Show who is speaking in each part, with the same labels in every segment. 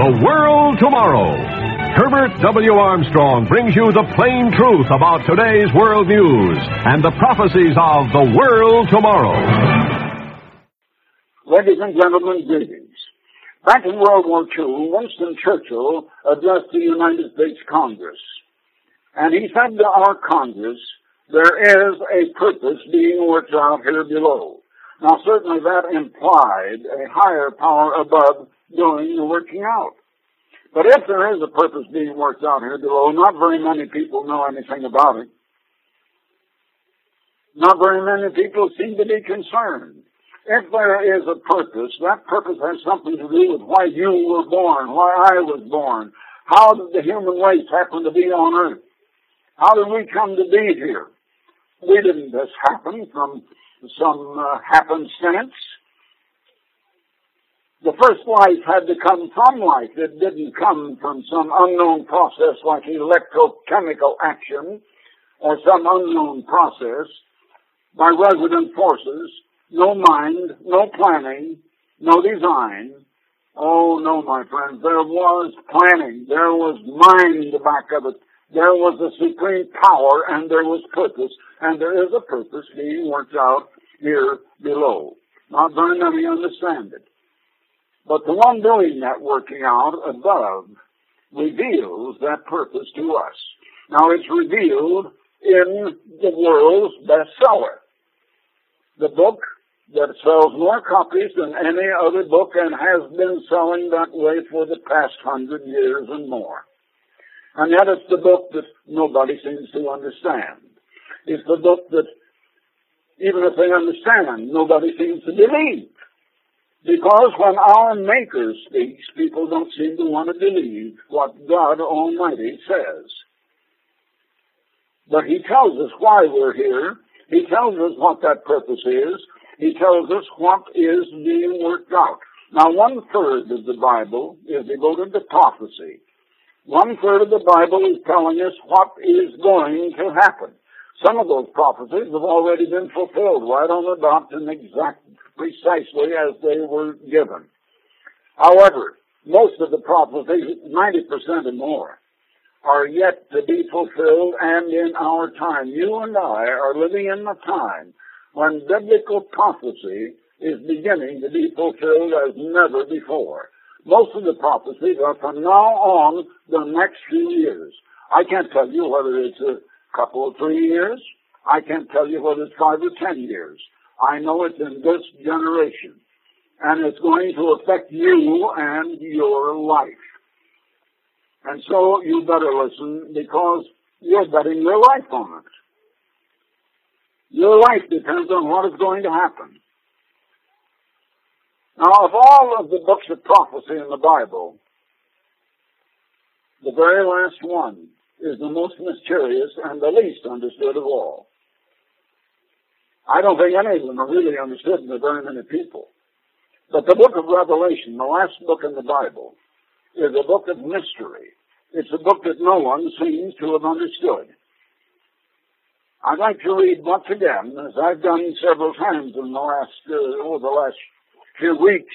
Speaker 1: The World Tomorrow. Herbert W. Armstrong brings you the plain truth about today's world news and the prophecies of the world tomorrow.
Speaker 2: Ladies and gentlemen, greetings. Back in World War II, Winston Churchill addressed the United States Congress. And he said to our Congress, there is a purpose being worked out here below. Now certainly that implied a higher power above doing the working out. But if there is a purpose being worked out here below, not very many people know anything about it. Not very many people seem to be concerned. If there is a purpose, that purpose has something to do with why you were born, why I was born. How did the human race happen to be on earth? How did we come to be here? We didn't just happen from some uh, happenstance. The first life had to come from life. It didn't come from some unknown process like electrochemical action or some unknown process by resident forces. No mind, no planning, no design. Oh no, my friends, there was planning. There was mind back of it. There was a supreme power and there was purpose, and there is a purpose being worked out here below. Not very many understand it. But the one doing that working out above reveals that purpose to us. Now it's revealed in the world's bestseller. The book that sells more copies than any other book and has been selling that way for the past hundred years and more. And yet it's the book that nobody seems to understand. It's the book that, even if they understand, nobody seems to believe. Because when our Maker speaks, people don't seem to want to believe what God Almighty says. But He tells us why we're here. He tells us what that purpose is. He tells us what is being worked out. Now, one third of the Bible is devoted to prophecy. One third of the Bible is telling us what is going to happen. Some of those prophecies have already been fulfilled right on the dot and exact, precisely as they were given. However, most of the prophecies, 90% or more, are yet to be fulfilled and in our time. You and I are living in the time when biblical prophecy is beginning to be fulfilled as never before. Most of the prophecies are from now on the next few years. I can't tell you whether it's a couple of three years. I can't tell you whether it's five or ten years. I know it's in this generation. And it's going to affect you and your life. And so you better listen because you're betting your life on it. Your life depends on what is going to happen. Now, of all of the books of prophecy in the Bible, the very last one is the most mysterious and the least understood of all. I don't think any of them are really understood by very many people. But the book of Revelation, the last book in the Bible, is a book of mystery. It's a book that no one seems to have understood. I'd like to read once again, as I've done several times in the last, uh, over the last few weeks.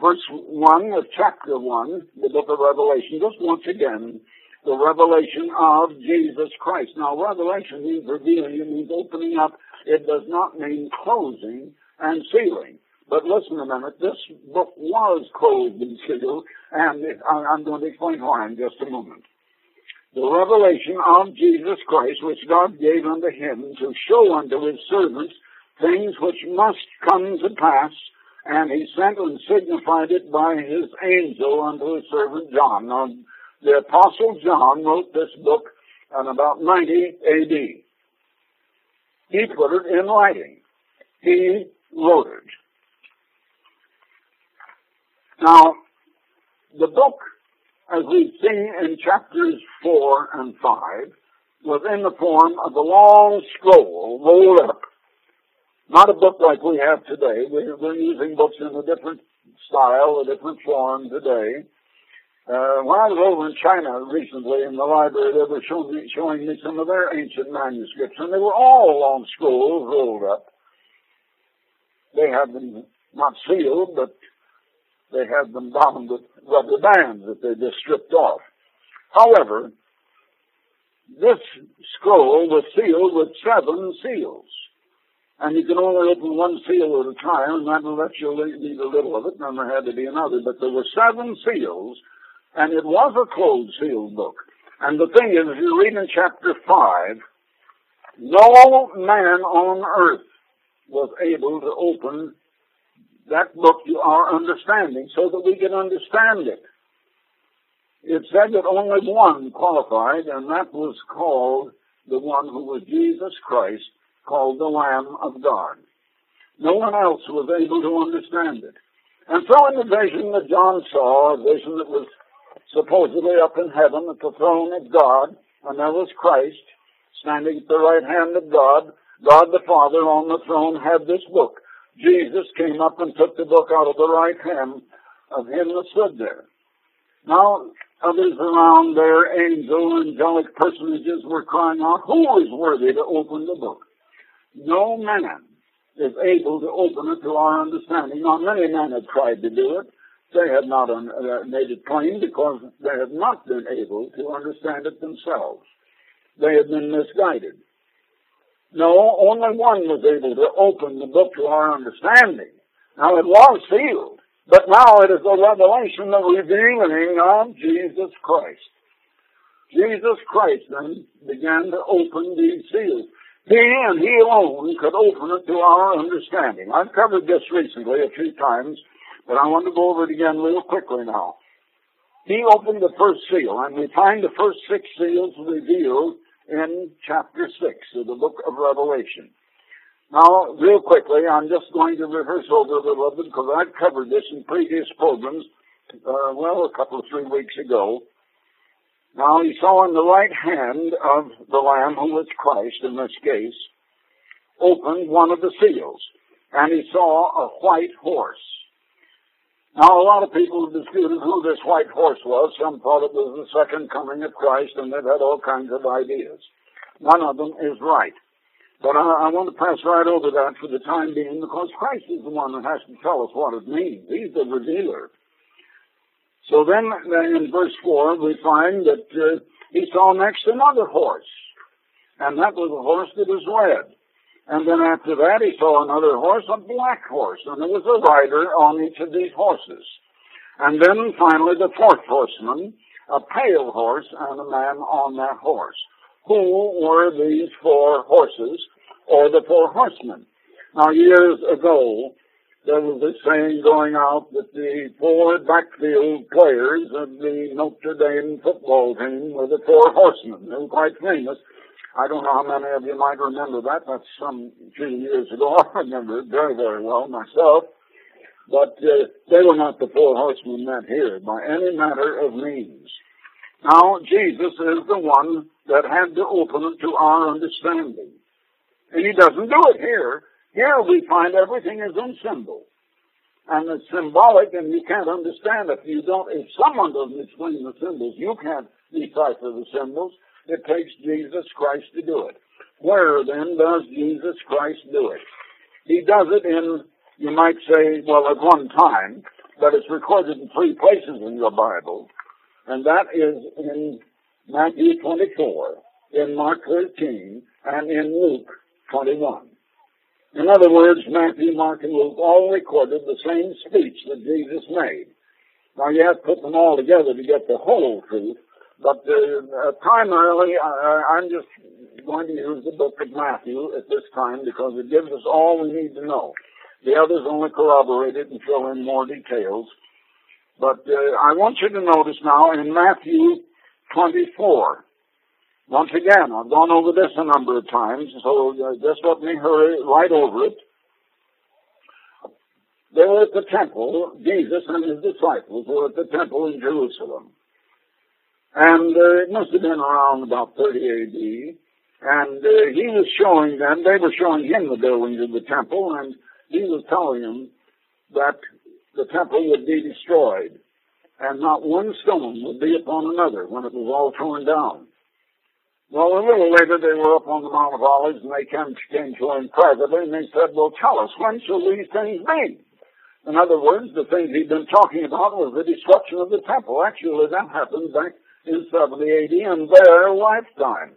Speaker 2: Verse 1 of chapter 1, the book of Revelation, just once again, the revelation of Jesus Christ. Now, revelation means revealing, it means opening up. It does not mean closing and sealing. But listen a minute, this book was closed and sealed, and I'm going to explain why in just a moment. The revelation of Jesus Christ, which God gave unto him to show unto his servants things which must come to pass, and he sent and signified it by his angel unto his servant John. Now, the apostle John wrote this book in about 90 AD. He put it in writing. He wrote it. Now, the book, as we see in chapters 4 and 5, was in the form of a long scroll rolled up not a book like we have today. We're using books in a different style, a different form today. Uh, when I was over in China recently in the library, they were showing me, showing me some of their ancient manuscripts, and they were all on scrolls rolled up. They had them not sealed, but they had them bound with rubber bands that they just stripped off. However, this scroll was sealed with seven seals. And you can only open one seal at a time, and that will let you read a little of it, and then there had to be another. But there were seven seals, and it was a closed sealed book. And the thing is, if you read in chapter 5, no man on earth was able to open that book to our understanding so that we can understand it. It said that only one qualified, and that was called the one who was Jesus Christ, called the Lamb of God. No one else was able to understand it. And so in the vision that John saw, a vision that was supposedly up in heaven at the throne of God, and there was Christ standing at the right hand of God, God the Father on the throne had this book. Jesus came up and took the book out of the right hand of him that stood there. Now, others around there, angel, angelic personages were crying out, who is worthy to open the book? No man is able to open it to our understanding. Now, many men have tried to do it. They have not uh, made it plain because they have not been able to understand it themselves. They have been misguided. No, only one was able to open the book to our understanding. Now it was sealed, but now it is the revelation, the revealing of Jesus Christ. Jesus Christ then began to open these seals. He and He alone could open it to our understanding. I've covered this recently a few times, but I want to go over it again real quickly now. He opened the first seal, and we find the first six seals revealed in chapter 6 of the book of Revelation. Now, real quickly, I'm just going to rehearse over a little bit because I've covered this in previous programs, uh, well, a couple of three weeks ago. Now, he saw in the right hand of the Lamb, who was Christ in this case, opened one of the seals, and he saw a white horse. Now, a lot of people have disputed who this white horse was. Some thought it was the second coming of Christ, and they've had all kinds of ideas. None of them is right. But I, I want to pass right over that for the time being because Christ is the one that has to tell us what it means. He's the revealer. So then, in verse 4, we find that uh, he saw next another horse. And that was a horse that was red. And then after that, he saw another horse, a black horse, and there was a rider on each of these horses. And then finally, the fourth horseman, a pale horse, and a man on that horse. Who were these four horses, or the four horsemen? Now, years ago, there was a saying going out that the four backfield players of the Notre Dame football team were the four horsemen. They were quite famous. I don't know how many of you might remember that. That's some few years ago. I remember it very, very well myself. But uh, they were not the four horsemen meant here by any matter of means. Now, Jesus is the one that had to open it to our understanding. And he doesn't do it here. Here we find everything is in symbol. And it's symbolic and you can't understand it. You don't, if someone doesn't explain the symbols, you can't decipher the symbols. It takes Jesus Christ to do it. Where then does Jesus Christ do it? He does it in, you might say, well, at one time, but it's recorded in three places in your Bible, and that is in Matthew 24, in Mark 13, and in Luke 21. In other words, Matthew, Mark, and Luke all recorded the same speech that Jesus made. Now you have to put them all together to get the whole truth, but uh, primarily, I, I'm just going to use the book of Matthew at this time because it gives us all we need to know. The others only corroborate it and fill in more details. But uh, I want you to notice now in Matthew 24. Once again, I've gone over this a number of times, so uh, just let me hurry right over it. They were at the temple, Jesus and his disciples were at the temple in Jerusalem. And uh, it must have been around about 30 AD. And uh, he was showing them, they were showing him the buildings of the temple, and he was telling them that the temple would be destroyed, and not one stone would be upon another when it was all torn down. Well, a little later, they were up on the Mount of Olives, and they came, came to him privately, and they said, well, tell us, when shall these things be? In other words, the things he'd been talking about was the destruction of the temple. Actually, that happened back in 70 AD in their lifetime.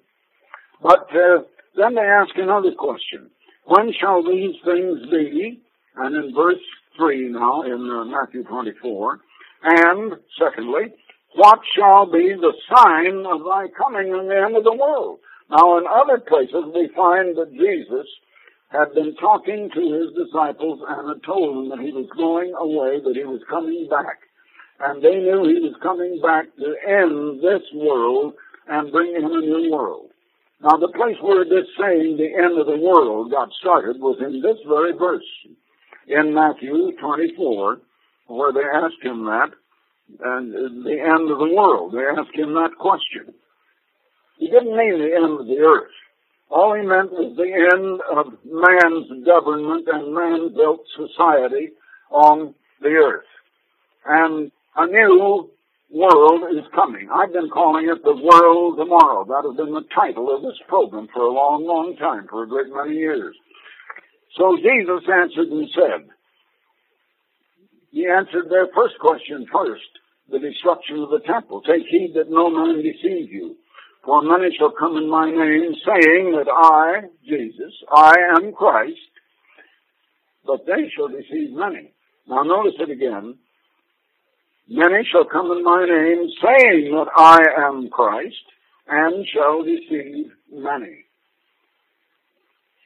Speaker 2: But uh, then they ask another question. When shall these things be? And in verse 3 now, in uh, Matthew 24. And secondly, what shall be the sign of thy coming in the end of the world? Now, in other places, we find that Jesus had been talking to his disciples and had told them that he was going away, that he was coming back. And they knew he was coming back to end this world and bring in a new world. Now the place where this saying, the end of the world, got started was in this very verse. In Matthew 24, where they asked him that, and the end of the world. They asked him that question. He didn't mean the end of the earth. All he meant was the end of man's government and man-built society on the earth. And a new world is coming. I've been calling it the world tomorrow. That has been the title of this program for a long, long time, for a great many years. So Jesus answered and said, he answered their first question first, the destruction of the temple. Take heed that no man deceive you. For many shall come in my name, saying that I, Jesus, I am Christ, but they shall deceive many. Now notice it again. Many shall come in my name, saying that I am Christ, and shall deceive many.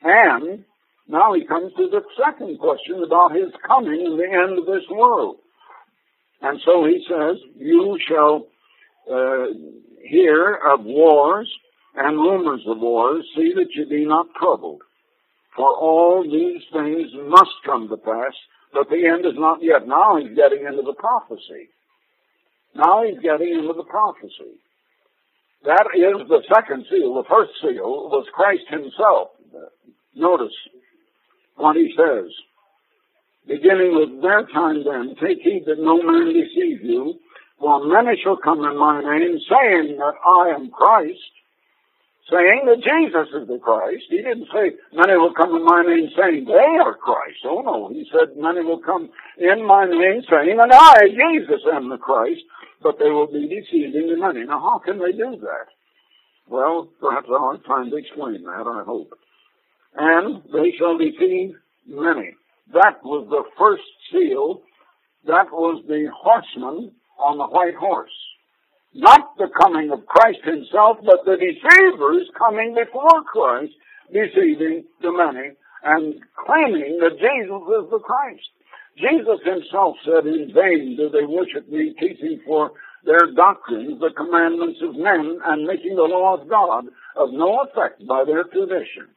Speaker 2: And now he comes to the second question about his coming in the end of this world. And so he says, you shall uh, hear of wars and rumors of wars, see that you be not troubled. For all these things must come to pass, but the end is not yet. Now he's getting into the prophecy. Now he's getting into the prophecy. That is the second seal. The first seal was Christ himself. Notice what he says. Beginning with their time then, take heed that no man deceive you, for many shall come in my name, saying that I am Christ, saying that Jesus is the Christ. He didn't say many will come in my name saying they are Christ. Oh no, he said many will come in my name saying that I, Jesus, am the Christ, but they will be deceiving the many. Now how can they do that? Well, perhaps I'll have time to explain that, I hope. And they shall deceive many. That was the first seal. That was the horseman on the white horse. Not the coming of Christ himself, but the deceivers coming before Christ, deceiving the many and claiming that Jesus is the Christ. Jesus himself said, in vain do they worship me, teaching for their doctrines the commandments of men and making the law of God of no effect by their tradition.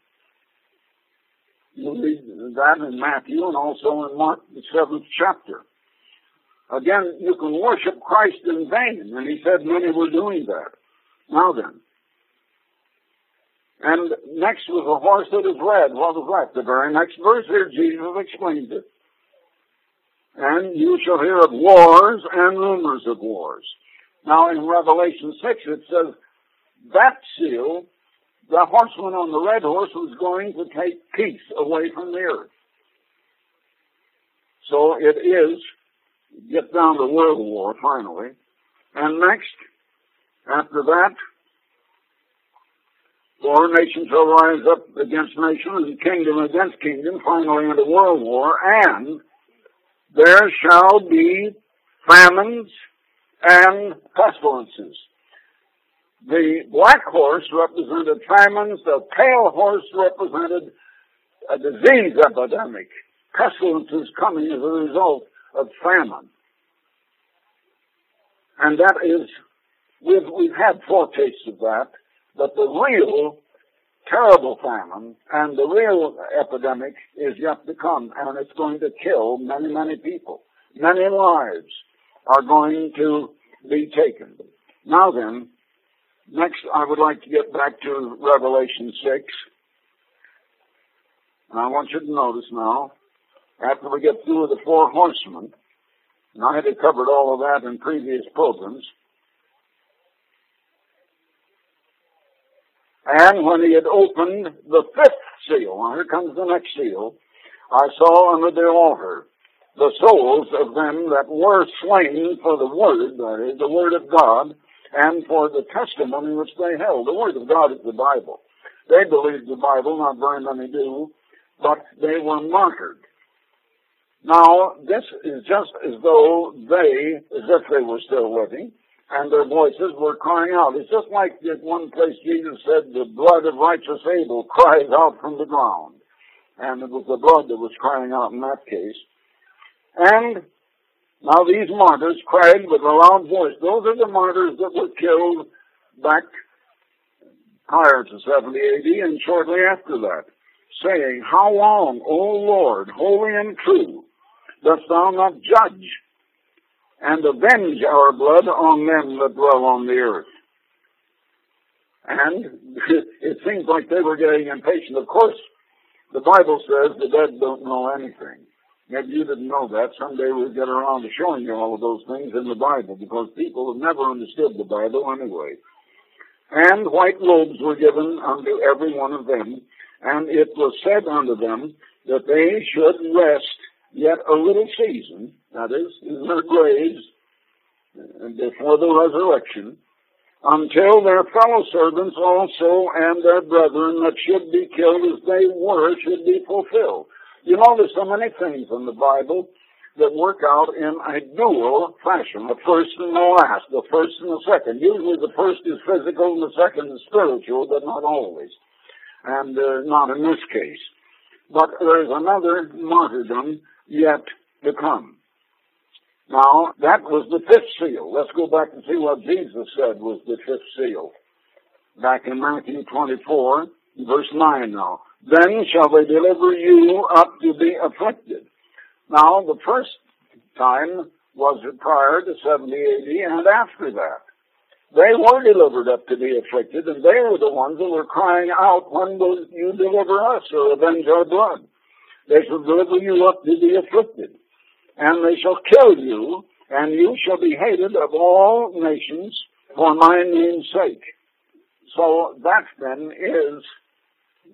Speaker 2: You read that in Matthew and also in Mark, the seventh chapter. Again, you can worship Christ in vain, and he said many were doing that. Now then. And next was a horse that is red. What was that? The very next verse here, Jesus explains it. And you shall hear of wars and rumors of wars. Now in Revelation 6 it says, that seal the horseman on the red horse was going to take peace away from the earth. So it is, get down to world war finally. And next, after that, four nations will rise up against nation and kingdom against kingdom, finally into world war, and there shall be famines and pestilences. The black horse represented famines. The pale horse represented a disease epidemic. Pestilences coming as a result of famine. And that is, we've, we've had foretastes of that, but the real terrible famine and the real epidemic is yet to come, and it's going to kill many, many people. Many lives are going to be taken. Now then, Next, I would like to get back to Revelation 6. And I want you to notice now, after we get through with the four horsemen, and I had covered all of that in previous programs, and when he had opened the fifth seal, now here comes the next seal, I saw under the altar the souls of them that were slain for the word, that is, the word of God, and for the testimony which they held. The word of God is the Bible. They believed the Bible, not very many do, but they were martyred. Now, this is just as though they, as if they were still living, and their voices were crying out. It's just like at one place Jesus said, the blood of righteous Abel cries out from the ground. And it was the blood that was crying out in that case. And now these martyrs cried with a loud voice. Those are the martyrs that were killed back prior to 70 AD and shortly after that, saying, How long, O Lord, holy and true, dost thou not judge and avenge our blood on them that dwell on the earth? And it seems like they were getting impatient. Of course, the Bible says the dead don't know anything. Maybe you didn't know that. Someday we'll get around to showing you all of those things in the Bible because people have never understood the Bible anyway. And white robes were given unto every one of them, and it was said unto them that they should rest yet a little season, that is, in their graves, before the resurrection, until their fellow servants also and their brethren that should be killed as they were should be fulfilled. You know, there's so many things in the Bible that work out in a dual fashion, the first and the last, the first and the second. Usually the first is physical and the second is spiritual, but not always. And uh, not in this case. But there's another martyrdom yet to come. Now, that was the fifth seal. Let's go back and see what Jesus said was the fifth seal. Back in Matthew 24, verse 9 now. Then shall they deliver you up to be afflicted. Now, the first time was prior to 70 AD and after that. They were delivered up to be afflicted, and they were the ones that were crying out, When will you deliver us or avenge our blood? They shall deliver you up to be afflicted, and they shall kill you, and you shall be hated of all nations for my name's sake. So that then is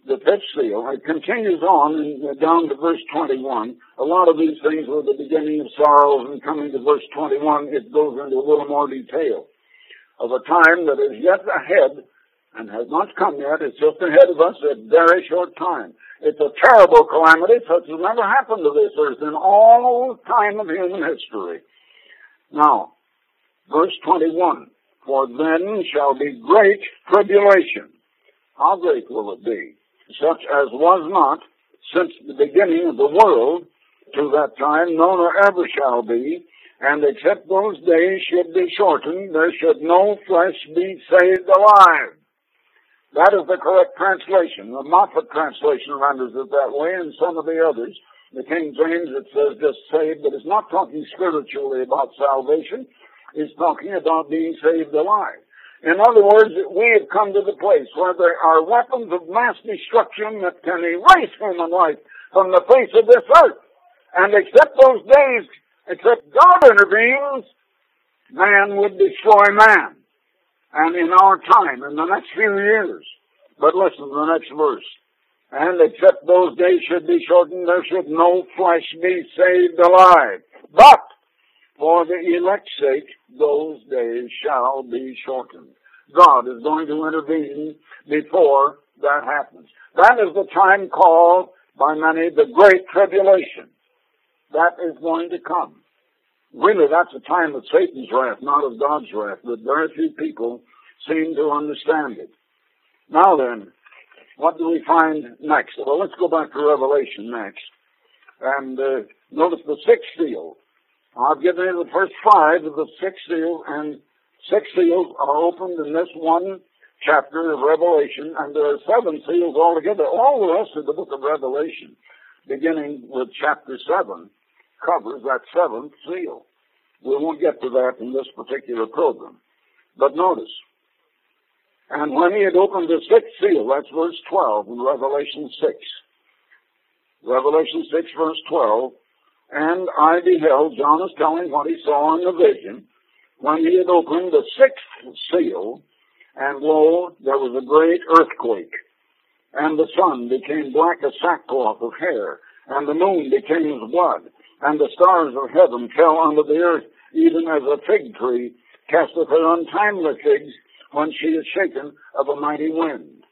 Speaker 2: the fifth seal. It continues on uh, down to verse 21. A lot of these things were the beginning of sorrows, and coming to verse 21, it goes into a little more detail of a time that is yet ahead and has not come yet. It's just ahead of us a very short time. It's a terrible calamity such as never happened to this earth in all time of human history. Now, verse 21. For then shall be great tribulation. How great will it be? such as was not since the beginning of the world to that time, no nor ever shall be, and except those days should be shortened, there should no flesh be saved alive. That is the correct translation. The Moffatt translation renders it that way, and some of the others. The King James, it says just saved, but it's not talking spiritually about salvation. It's talking about being saved alive. In other words, we have come to the place where there are weapons of mass destruction that can erase human life from the face of this earth. And except those days, except God intervenes, man would destroy man. And in our time, in the next few years. But listen to the next verse. And except those days should be shortened, there should no flesh be saved alive. But for the elect's sake, those days shall be shortened. God is going to intervene before that happens. That is the time called by many the Great Tribulation. That is going to come. Really, that's a time of Satan's wrath, not of God's wrath, but very few people seem to understand it. Now then, what do we find next? Well, let's go back to Revelation next. And uh, notice the sixth seal. I've given you the first five of the sixth seal, and six seals are opened in this one chapter of Revelation, and there are seven seals altogether. All the rest of the book of Revelation, beginning with chapter seven, covers that seventh seal. We won't get to that in this particular program. But notice, and when he had opened the sixth seal, that's verse 12 in Revelation 6. Revelation 6 verse 12, and I beheld, John is telling what he saw in the vision, when he had opened the sixth seal, and lo, there was a great earthquake, and the sun became black as sackcloth of hair, and the moon became as blood, and the stars of heaven fell unto the earth, even as a fig tree casteth her untimely figs when she is shaken of a mighty wind.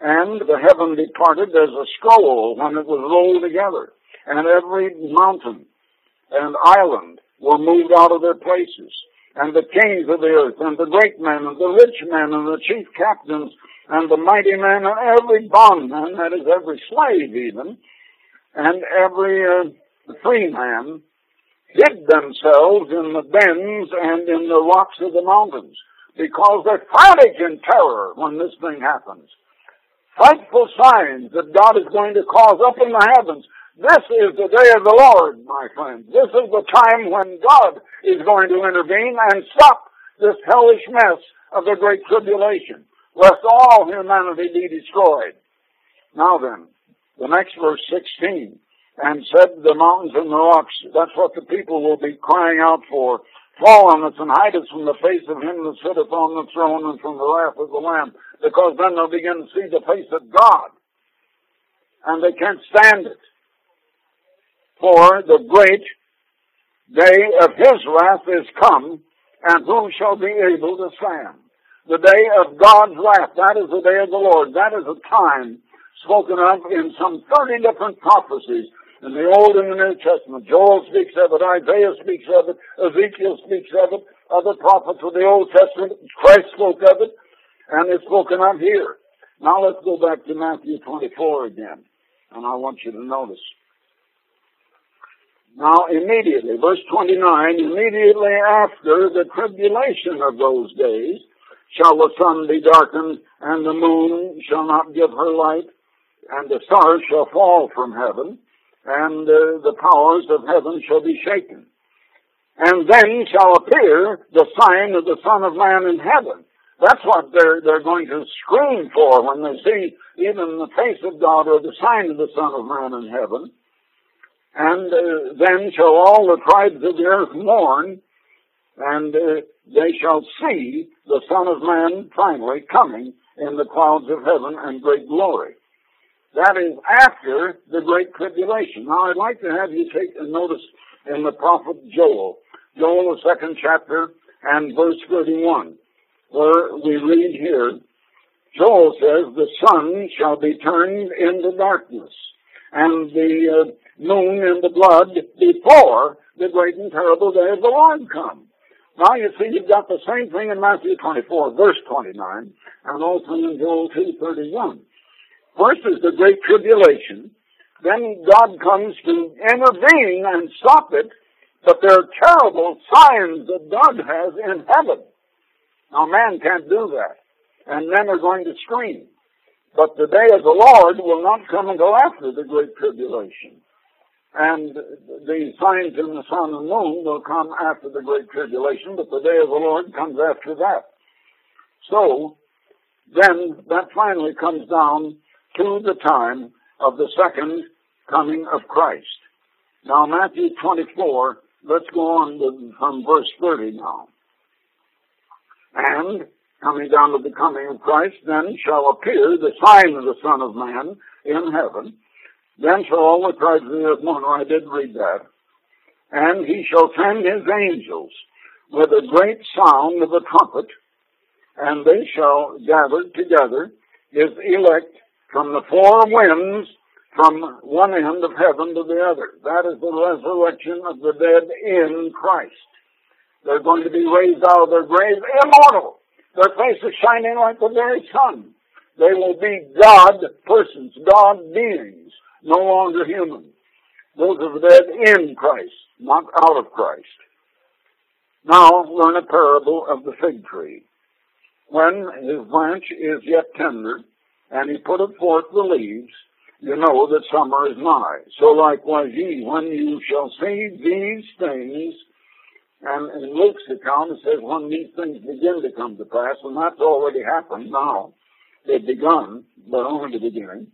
Speaker 2: And the heaven departed as a scroll when it was rolled together, and every mountain and island were moved out of their places, and the kings of the earth, and the great men, and the rich men, and the chief captains, and the mighty men, and every bondman, that is every slave even, and every uh, free man, hid themselves in the dens and in the rocks of the mountains, because they're frantic in terror when this thing happens. Frightful signs that God is going to cause up in the heavens. This is the day of the Lord, my friends. This is the time when God is going to intervene and stop this hellish mess of the Great Tribulation, lest all humanity be destroyed. Now then, the next verse 16 and said the mountains and the rocks, that's what the people will be crying out for. Fall on us and hide us from the face of him that sitteth on the throne and from the wrath of the Lamb, because then they'll begin to see the face of God. And they can't stand it. For the great day of his wrath is come, and who shall be able to stand? The day of God's wrath, that is the day of the Lord. That is a time spoken of in some 30 different prophecies in the Old and the New Testament. Joel speaks of it, Isaiah speaks of it, Ezekiel speaks of it, other prophets of the Old Testament, Christ spoke of it, and it's spoken of here. Now let's go back to Matthew 24 again, and I want you to notice. Now immediately, verse 29, immediately after the tribulation of those days, shall the sun be darkened, and the moon shall not give her light, and the stars shall fall from heaven, and uh, the powers of heaven shall be shaken. And then shall appear the sign of the Son of Man in heaven. That's what they're, they're going to scream for when they see even the face of God or the sign of the Son of Man in heaven. And uh, then shall all the tribes of the earth mourn, and uh, they shall see the Son of Man finally coming in the clouds of heaven and great glory. That is after the Great Tribulation. Now I'd like to have you take a notice in the prophet Joel. Joel, the second chapter and verse 31, where we read here, Joel says, the sun shall be turned into darkness and the uh, moon into blood before the great and terrible day of the Lord come. Now you see you've got the same thing in Matthew 24 verse 29 and also in Joel 2.31. Is the Great Tribulation. Then God comes to intervene and stop it. But there are terrible signs that God has in heaven. Now man can't do that. And men are going to scream. But the day of the Lord will not come until after the Great Tribulation. And the signs in the sun and moon will come after the Great Tribulation, but the day of the Lord comes after that. So, then that finally comes down to the time of the second coming of Christ. Now, Matthew 24, let's go on to, from verse 30 now. And, coming down to the coming of Christ, then shall appear the sign of the Son of Man in heaven. Then shall all the tribes of the earth mourn. I did read that. And he shall send his angels with a great sound of a trumpet, and they shall gather together his elect from the four winds from one end of heaven to the other. That is the resurrection of the dead in Christ. They're going to be raised out of their graves immortal. Their faces shining like the very sun. They will be God persons, God beings, no longer human. Those are the dead in Christ, not out of Christ. Now learn a parable of the fig tree. When his branch is yet tender, and he putteth forth the leaves, you know that summer is nigh. So likewise ye, when you shall see these things, and in Luke's account it says when these things begin to come to pass, and that's already happened now. They've begun, but only the beginning.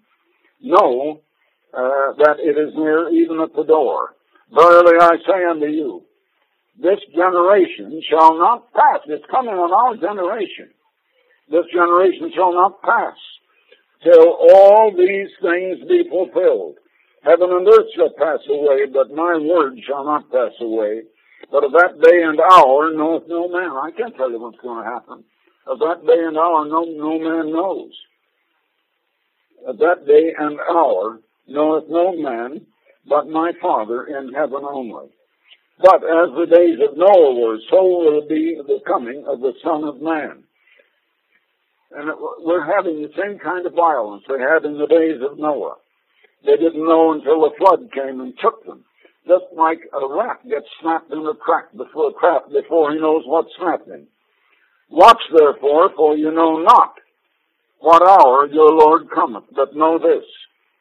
Speaker 2: Know uh, that it is near even at the door. Verily I say unto you, this generation shall not pass. It's coming on our generation. This generation shall not pass till all these things be fulfilled. Heaven and earth shall pass away, but my word shall not pass away. But of that day and hour knoweth no man. I can't tell you what's going to happen. Of that day and hour no, no man knows. Of that day and hour knoweth no man, but my Father in heaven only. But as the days of Noah were, so will be the coming of the Son of Man. And we're having the same kind of violence they had in the days of Noah. They didn't know until the flood came and took them. Just like a rat gets snapped in a crack before, a crack before he knows what's snapping. Watch therefore, for you know not what hour your Lord cometh. But know this,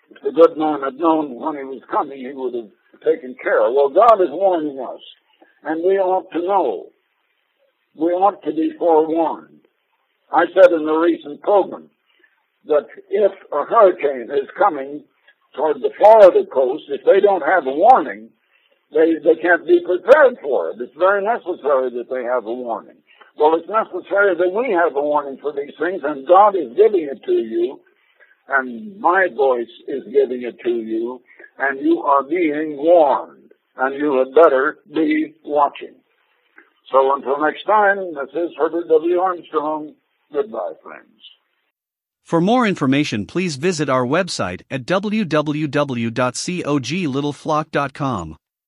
Speaker 2: if the good man had known when he was coming, he would have taken care. Well, God is warning us, and we ought to know. We ought to be forewarned. I said in the recent program that if a hurricane is coming toward the Florida coast, if they don't have a warning, they, they can't be prepared for it. It's very necessary that they have a warning. Well, it's necessary that we have a warning for these things, and God is giving it to you, and my voice is giving it to you, and you are being warned, and you had better be watching. So until next time, this is Herbert W. Armstrong. Goodbye, friends.
Speaker 3: For more information, please visit our website at www.coglittleflock.com.